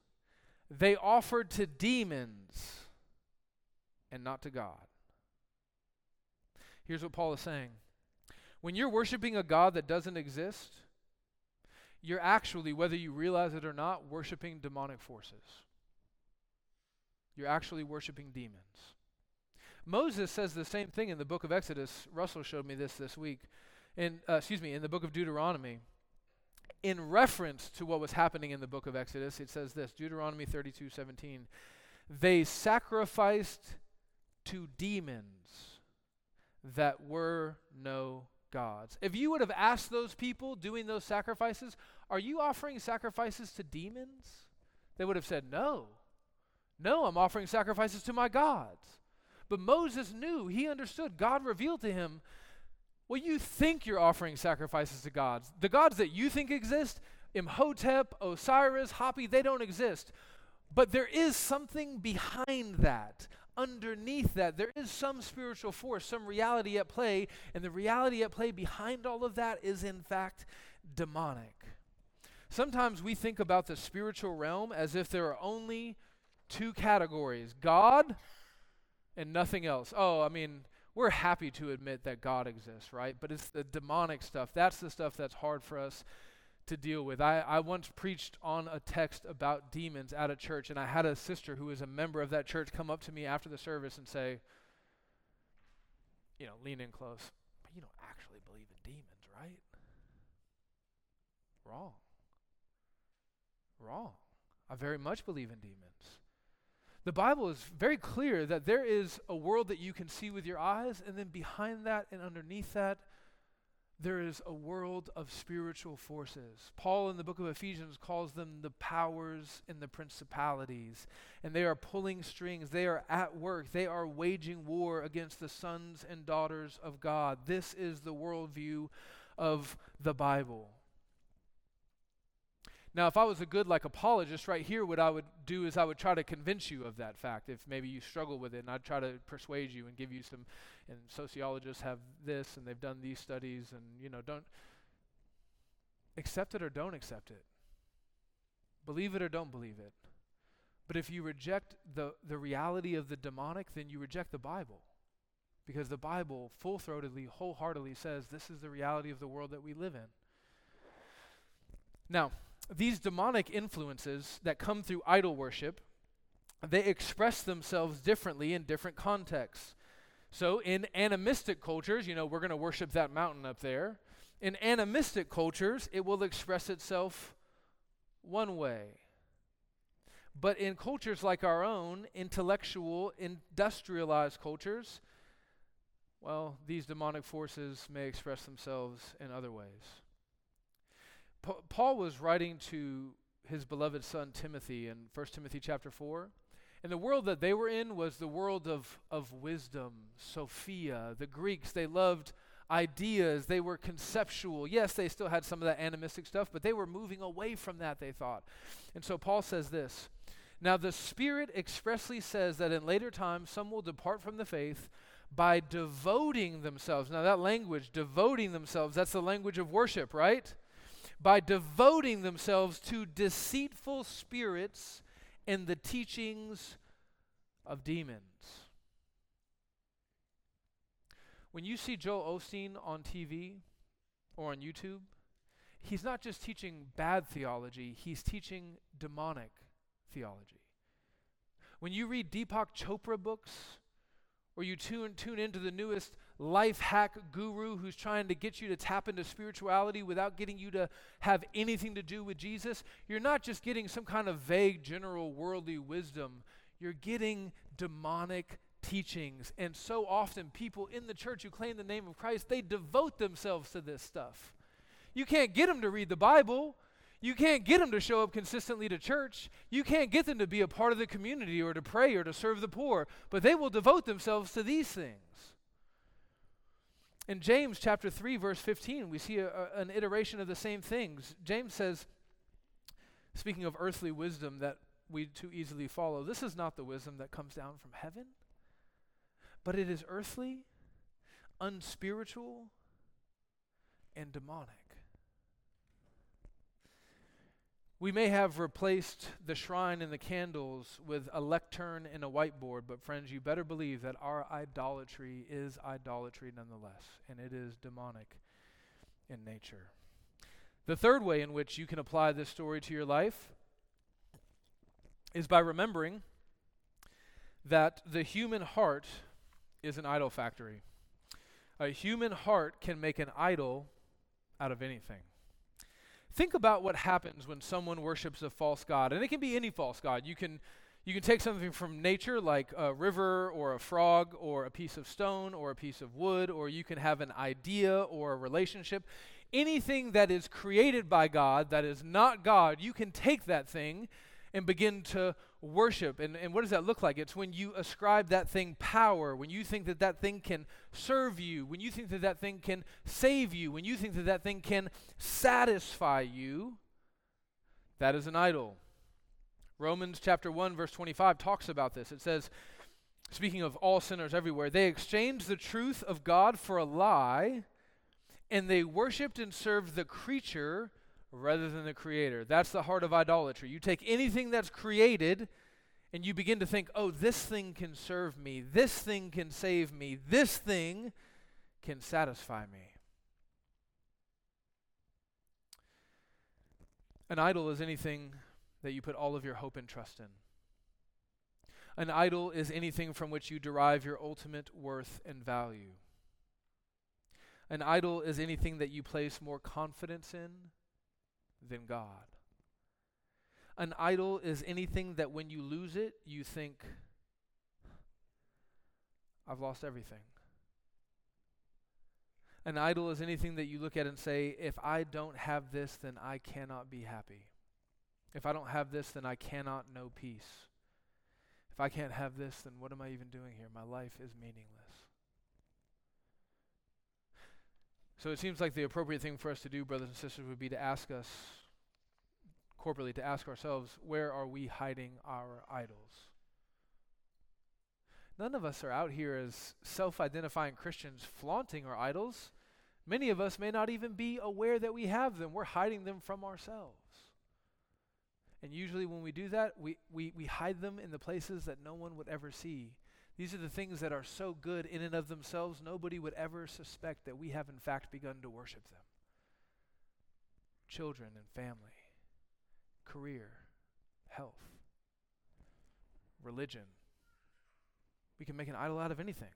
they offered to demons and not to God. Here's what Paul is saying When you're worshiping a God that doesn't exist, you're actually, whether you realize it or not, worshiping demonic forces. You're actually worshiping demons. Moses says the same thing in the book of Exodus. Russell showed me this this week. In, uh, excuse me, in the book of Deuteronomy. In reference to what was happening in the book of Exodus, it says this Deuteronomy 32 17. They sacrificed to demons that were no gods. If you would have asked those people doing those sacrifices, Are you offering sacrifices to demons? They would have said, No. No, I'm offering sacrifices to my gods. But Moses knew, he understood. God revealed to him, Well, you think you're offering sacrifices to gods. The gods that you think exist, Imhotep, Osiris, Hapi, they don't exist. But there is something behind that, underneath that, there is some spiritual force, some reality at play, and the reality at play behind all of that is, in fact, demonic. Sometimes we think about the spiritual realm as if there are only two categories God and nothing else. Oh, I mean, we're happy to admit that God exists, right? But it's the demonic stuff. That's the stuff that's hard for us to deal with. I, I once preached on a text about demons at a church, and I had a sister who was a member of that church come up to me after the service and say, you know, lean in close, but you don't actually believe in demons, right? Wrong. Wrong. I very much believe in demons. The Bible is very clear that there is a world that you can see with your eyes, and then behind that and underneath that, there is a world of spiritual forces. Paul in the book of Ephesians calls them the powers and the principalities. And they are pulling strings. They are at work. They are waging war against the sons and daughters of God. This is the worldview of the Bible. Now, if I was a good like apologist right here, what I would do is I would try to convince you of that fact. If maybe you struggle with it, and I'd try to persuade you and give you some. And sociologists have this, and they've done these studies, and you know, don't accept it or don't accept it. Believe it or don't believe it. But if you reject the the reality of the demonic, then you reject the Bible. Because the Bible full throatedly, wholeheartedly says this is the reality of the world that we live in. Now, these demonic influences that come through idol worship, they express themselves differently in different contexts. So, in animistic cultures, you know, we're going to worship that mountain up there. In animistic cultures, it will express itself one way. But in cultures like our own, intellectual, industrialized cultures, well, these demonic forces may express themselves in other ways. Paul was writing to his beloved son Timothy in 1 Timothy chapter 4. And the world that they were in was the world of, of wisdom, Sophia. The Greeks, they loved ideas, they were conceptual. Yes, they still had some of that animistic stuff, but they were moving away from that, they thought. And so Paul says this Now the Spirit expressly says that in later times some will depart from the faith by devoting themselves. Now, that language, devoting themselves, that's the language of worship, right? By devoting themselves to deceitful spirits and the teachings of demons. When you see Joel Osteen on TV or on YouTube, he's not just teaching bad theology, he's teaching demonic theology. When you read Deepak Chopra books, or you tune, tune into the newest life hack guru who's trying to get you to tap into spirituality without getting you to have anything to do with Jesus, you're not just getting some kind of vague, general, worldly wisdom. You're getting demonic teachings. And so often, people in the church who claim the name of Christ, they devote themselves to this stuff. You can't get them to read the Bible. You can't get them to show up consistently to church. You can't get them to be a part of the community or to pray or to serve the poor, but they will devote themselves to these things. In James chapter 3 verse 15, we see a, a, an iteration of the same things. James says speaking of earthly wisdom that we too easily follow, this is not the wisdom that comes down from heaven, but it is earthly, unspiritual, and demonic. We may have replaced the shrine and the candles with a lectern and a whiteboard, but friends, you better believe that our idolatry is idolatry nonetheless, and it is demonic in nature. The third way in which you can apply this story to your life is by remembering that the human heart is an idol factory. A human heart can make an idol out of anything. Think about what happens when someone worships a false god, and it can be any false god. You can you can take something from nature like a river or a frog or a piece of stone or a piece of wood or you can have an idea or a relationship. Anything that is created by God that is not God, you can take that thing and begin to worship. And, and what does that look like? It's when you ascribe that thing power, when you think that that thing can serve you, when you think that that thing can save you, when you think that that thing can satisfy you. That is an idol. Romans chapter 1 verse 25 talks about this. It says speaking of all sinners everywhere, they exchanged the truth of God for a lie and they worshiped and served the creature rather than the creator. That's the heart of idolatry. You take anything that's created and you begin to think, oh, this thing can serve me, this thing can save me, this thing can satisfy me. An idol is anything that you put all of your hope and trust in. An idol is anything from which you derive your ultimate worth and value. An idol is anything that you place more confidence in than God. An idol is anything that when you lose it, you think, I've lost everything. An idol is anything that you look at and say, if I don't have this, then I cannot be happy. If I don't have this, then I cannot know peace. If I can't have this, then what am I even doing here? My life is meaningless. So it seems like the appropriate thing for us to do, brothers and sisters, would be to ask us corporately to ask ourselves where are we hiding our idols? None of us are out here as self identifying Christians flaunting our idols. Many of us may not even be aware that we have them. We're hiding them from ourselves. And usually, when we do that, we, we, we hide them in the places that no one would ever see. These are the things that are so good in and of themselves, nobody would ever suspect that we have, in fact, begun to worship them. Children and family, career, health, religion. We can make an idol out of anything.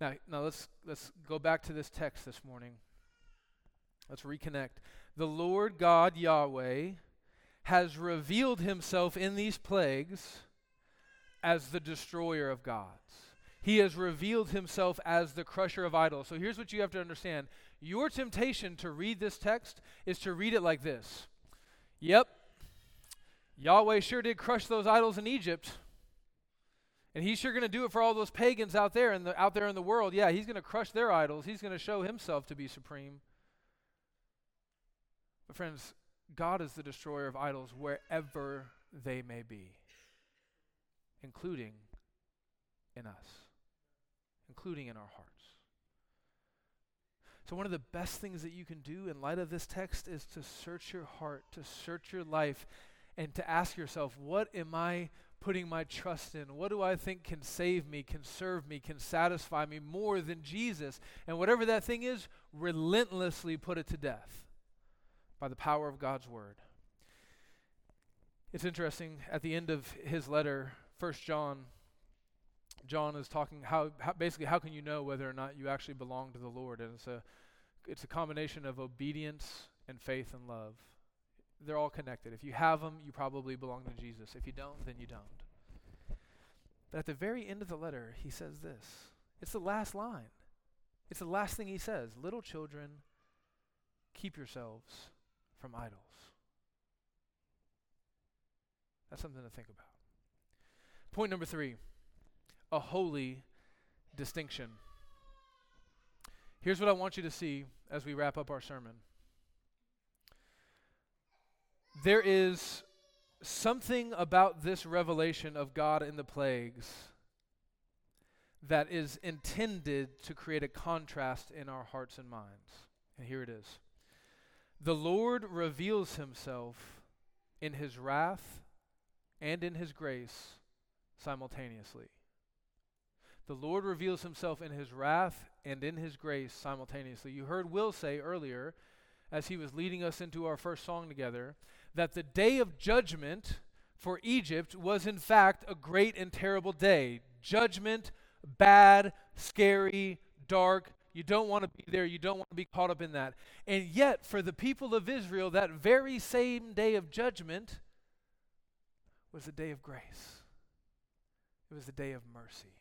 Now, now let's let's go back to this text this morning. Let's reconnect. The Lord God Yahweh has revealed himself in these plagues as the destroyer of gods. He has revealed himself as the crusher of idols. So here's what you have to understand. Your temptation to read this text is to read it like this. Yep. Yahweh sure did crush those idols in Egypt. And he's sure going to do it for all those pagans out there in the, out there in the world. Yeah, he's going to crush their idols. He's going to show himself to be supreme. But friends, God is the destroyer of idols wherever they may be, including in us, including in our hearts. So, one of the best things that you can do in light of this text is to search your heart, to search your life, and to ask yourself, what am I putting my trust in? What do I think can save me, can serve me, can satisfy me more than Jesus? And whatever that thing is, relentlessly put it to death by the power of God's word. It's interesting, at the end of his letter, First John, John is talking how, how, basically how can you know whether or not you actually belong to the Lord? And it's a it's a combination of obedience and faith and love they're all connected. If you have them, you probably belong to Jesus. If you don't, then you don't. But at the very end of the letter, he says this. It's the last line. It's the last thing he says. Little children, keep yourselves from idols. That's something to think about. Point number three a holy distinction. Here's what I want you to see as we wrap up our sermon there is something about this revelation of God in the plagues that is intended to create a contrast in our hearts and minds. And here it is The Lord reveals himself in his wrath and in his grace simultaneously. The Lord reveals himself in his wrath and in his grace simultaneously. You heard Will say earlier, as he was leading us into our first song together, that the day of judgment for Egypt was, in fact, a great and terrible day. Judgment, bad, scary, dark. You don't want to be there. You don't want to be caught up in that. And yet, for the people of Israel, that very same day of judgment was a day of grace, it was a day of mercy.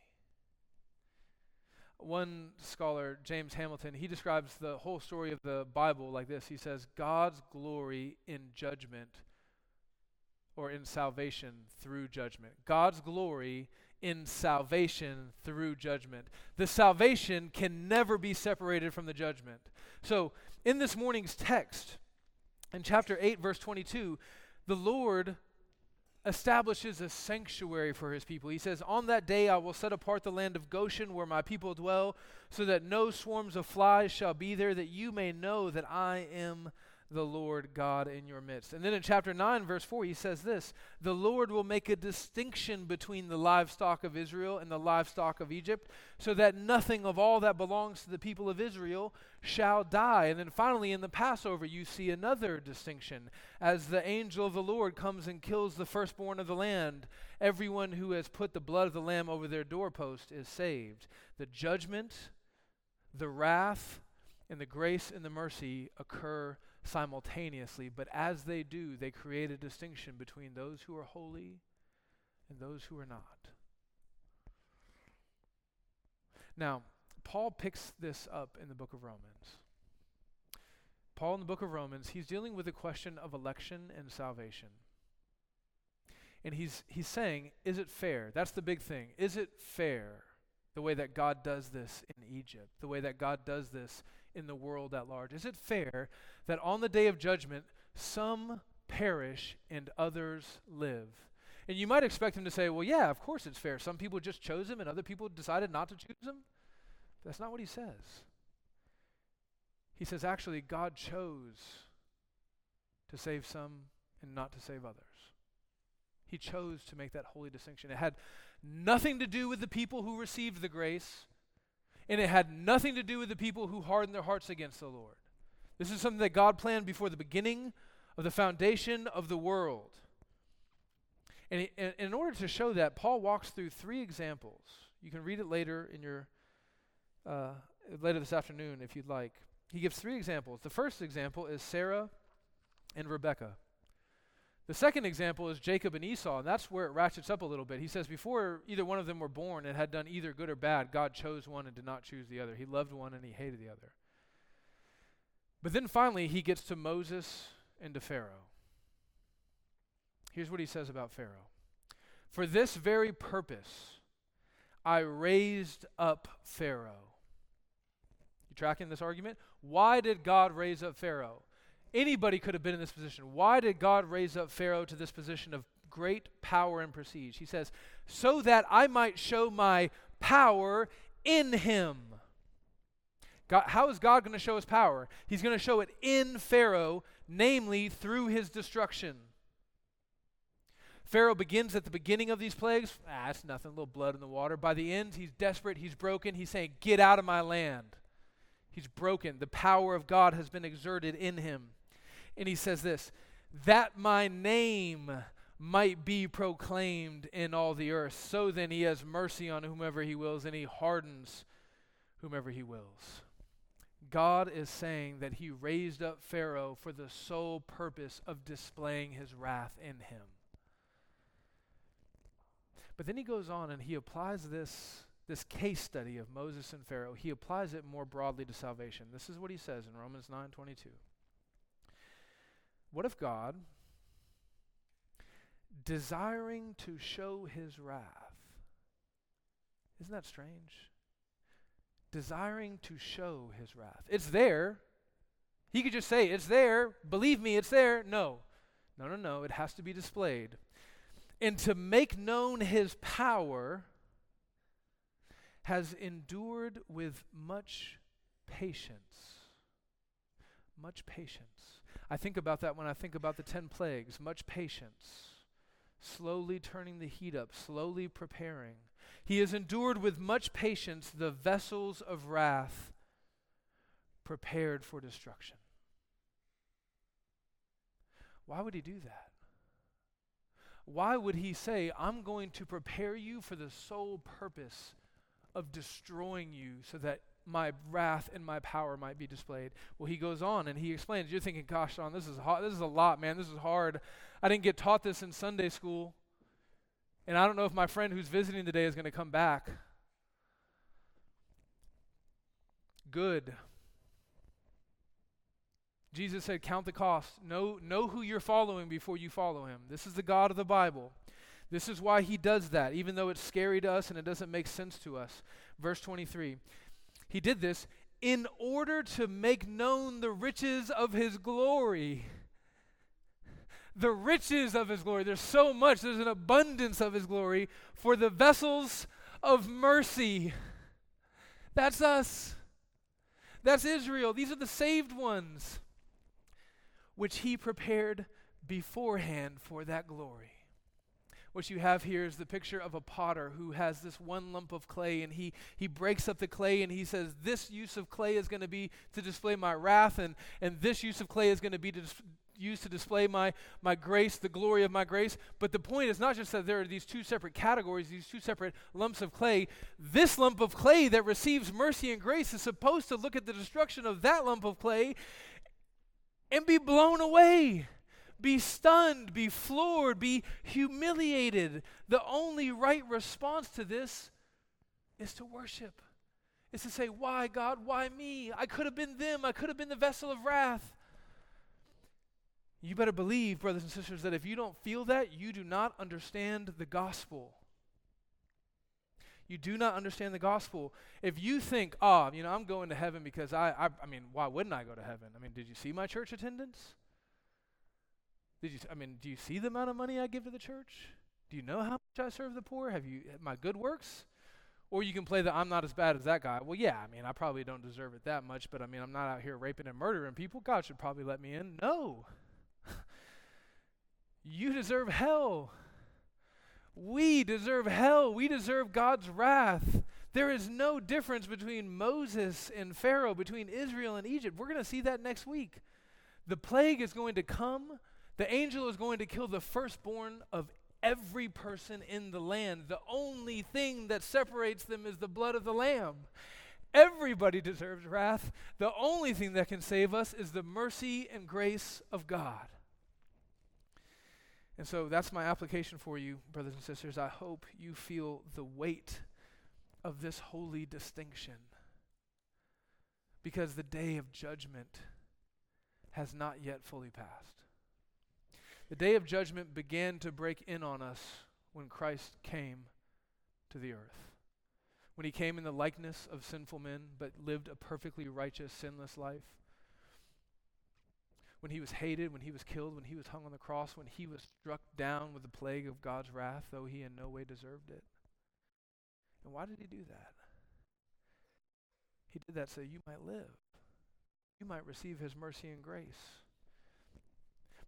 One scholar, James Hamilton, he describes the whole story of the Bible like this. He says, God's glory in judgment or in salvation through judgment. God's glory in salvation through judgment. The salvation can never be separated from the judgment. So, in this morning's text, in chapter 8, verse 22, the Lord establishes a sanctuary for his people. He says, On that day I will set apart the land of Goshen where my people dwell, so that no swarms of flies shall be there, that you may know that I am the Lord God in your midst. And then in chapter 9, verse 4, he says this The Lord will make a distinction between the livestock of Israel and the livestock of Egypt, so that nothing of all that belongs to the people of Israel shall die. And then finally, in the Passover, you see another distinction. As the angel of the Lord comes and kills the firstborn of the land, everyone who has put the blood of the Lamb over their doorpost is saved. The judgment, the wrath, and the grace and the mercy occur simultaneously, but as they do, they create a distinction between those who are holy and those who are not. Now, Paul picks this up in the book of Romans. Paul, in the book of Romans, he's dealing with the question of election and salvation. And he's, he's saying, is it fair? That's the big thing. Is it fair the way that God does this in Egypt, the way that God does this in the world at large? Is it fair that on the day of judgment, some perish and others live. And you might expect him to say, well, yeah, of course it's fair. Some people just chose him and other people decided not to choose him. But that's not what he says. He says, actually, God chose to save some and not to save others. He chose to make that holy distinction. It had nothing to do with the people who received the grace, and it had nothing to do with the people who hardened their hearts against the Lord. This is something that God planned before the beginning of the foundation of the world. And, in order to show that, Paul walks through three examples. You can read it later in your uh, later this afternoon if you'd like. He gives three examples. The first example is Sarah and Rebekah. The second example is Jacob and Esau, and that's where it ratchets up a little bit. He says, Before either one of them were born and had done either good or bad, God chose one and did not choose the other. He loved one and he hated the other. But then finally, he gets to Moses and to Pharaoh. Here's what he says about Pharaoh For this very purpose, I raised up Pharaoh. You tracking this argument? Why did God raise up Pharaoh? Anybody could have been in this position. Why did God raise up Pharaoh to this position of great power and prestige? He says, so that I might show my power in him. God, how is God going to show his power? He's going to show it in Pharaoh, namely through his destruction. Pharaoh begins at the beginning of these plagues. Ah, it's nothing, a little blood in the water. By the end, he's desperate, he's broken. He's saying, Get out of my land. He's broken. The power of God has been exerted in him. And he says this that my name might be proclaimed in all the earth. So then he has mercy on whomever he wills, and he hardens whomever he wills. God is saying that he raised up Pharaoh for the sole purpose of displaying his wrath in him. But then he goes on and he applies this, this case study of Moses and Pharaoh, he applies it more broadly to salvation. This is what he says in Romans 9 22. What if God, desiring to show his wrath, isn't that strange? Desiring to show his wrath. It's there. He could just say, It's there. Believe me, it's there. No. No, no, no. It has to be displayed. And to make known his power, has endured with much patience. Much patience I think about that when I think about the 10 plagues much patience, slowly turning the heat up, slowly preparing. He has endured with much patience the vessels of wrath prepared for destruction. Why would he do that? Why would he say, I'm going to prepare you for the sole purpose of destroying you so that my wrath and my power might be displayed. Well, he goes on and he explains. You're thinking, gosh, Sean, this is hard. This is a lot, man. This is hard. I didn't get taught this in Sunday school. And I don't know if my friend who's visiting today is going to come back. Good. Jesus said, Count the cost. Know, know who you're following before you follow him. This is the God of the Bible. This is why he does that, even though it's scary to us and it doesn't make sense to us. Verse 23 he did this in order to make known the riches of his glory. The riches of his glory. There's so much, there's an abundance of his glory for the vessels of mercy. That's us. That's Israel. These are the saved ones, which he prepared beforehand for that glory what you have here is the picture of a potter who has this one lump of clay and he, he breaks up the clay and he says, This use of clay is going to be to display my wrath, and, and this use of clay is going to be to dis- used to display my, my grace, the glory of my grace. But the point is not just that there are these two separate categories, these two separate lumps of clay. This lump of clay that receives mercy and grace is supposed to look at the destruction of that lump of clay and be blown away be stunned, be floored, be humiliated. The only right response to this is to worship. Is to say, Why, God? Why me? I could have been them. I could have been the vessel of wrath. You better believe, brothers and sisters, that if you don't feel that, you do not understand the gospel. You do not understand the gospel. If you think, oh, you know, I'm going to heaven because I, I, I mean, why wouldn't I go to heaven? I mean, did you see my church attendance? Did you? I mean, do you see the amount of money I give to the church? Do you know how much I serve the poor? Have you my good works? Or you can play the I'm not as bad as that guy. Well, yeah, I mean, I probably don't deserve it that much, but I mean, I'm not out here raping and murdering people. God should probably let me in. No. you deserve hell. We deserve hell. We deserve God's wrath. There is no difference between Moses and Pharaoh, between Israel and Egypt. We're going to see that next week. The plague is going to come. The angel is going to kill the firstborn of every person in the land. The only thing that separates them is the blood of the Lamb. Everybody deserves wrath. The only thing that can save us is the mercy and grace of God. And so that's my application for you, brothers and sisters. I hope you feel the weight of this holy distinction. Because the day of judgment has not yet fully passed. The day of judgment began to break in on us when Christ came to the earth. When he came in the likeness of sinful men, but lived a perfectly righteous, sinless life. When he was hated, when he was killed, when he was hung on the cross, when he was struck down with the plague of God's wrath, though he in no way deserved it. And why did he do that? He did that so you might live. You might receive his mercy and grace.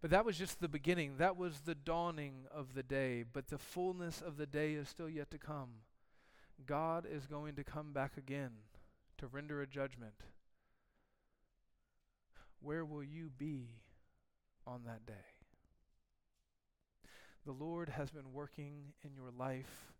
But that was just the beginning. That was the dawning of the day. But the fullness of the day is still yet to come. God is going to come back again to render a judgment. Where will you be on that day? The Lord has been working in your life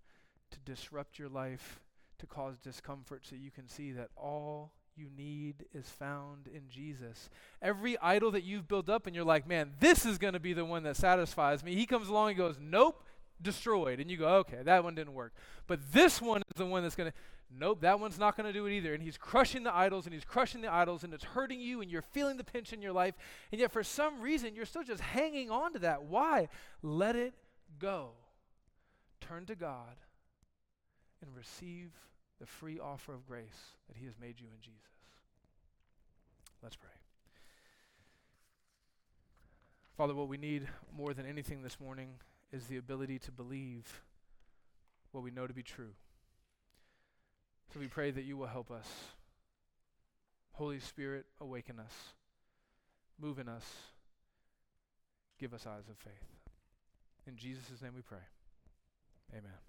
to disrupt your life, to cause discomfort, so you can see that all you need is found in Jesus. Every idol that you've built up and you're like, man, this is going to be the one that satisfies me. He comes along and goes, nope, destroyed. And you go, okay, that one didn't work. But this one is the one that's going to, nope, that one's not going to do it either. And he's crushing the idols and he's crushing the idols and it's hurting you and you're feeling the pinch in your life. And yet for some reason, you're still just hanging on to that. Why? Let it go. Turn to God and receive the free offer of grace that He has made you in Jesus. Let's pray. Father, what we need more than anything this morning is the ability to believe what we know to be true. So we pray that you will help us. Holy Spirit, awaken us, move in us, give us eyes of faith. In Jesus' name we pray. Amen.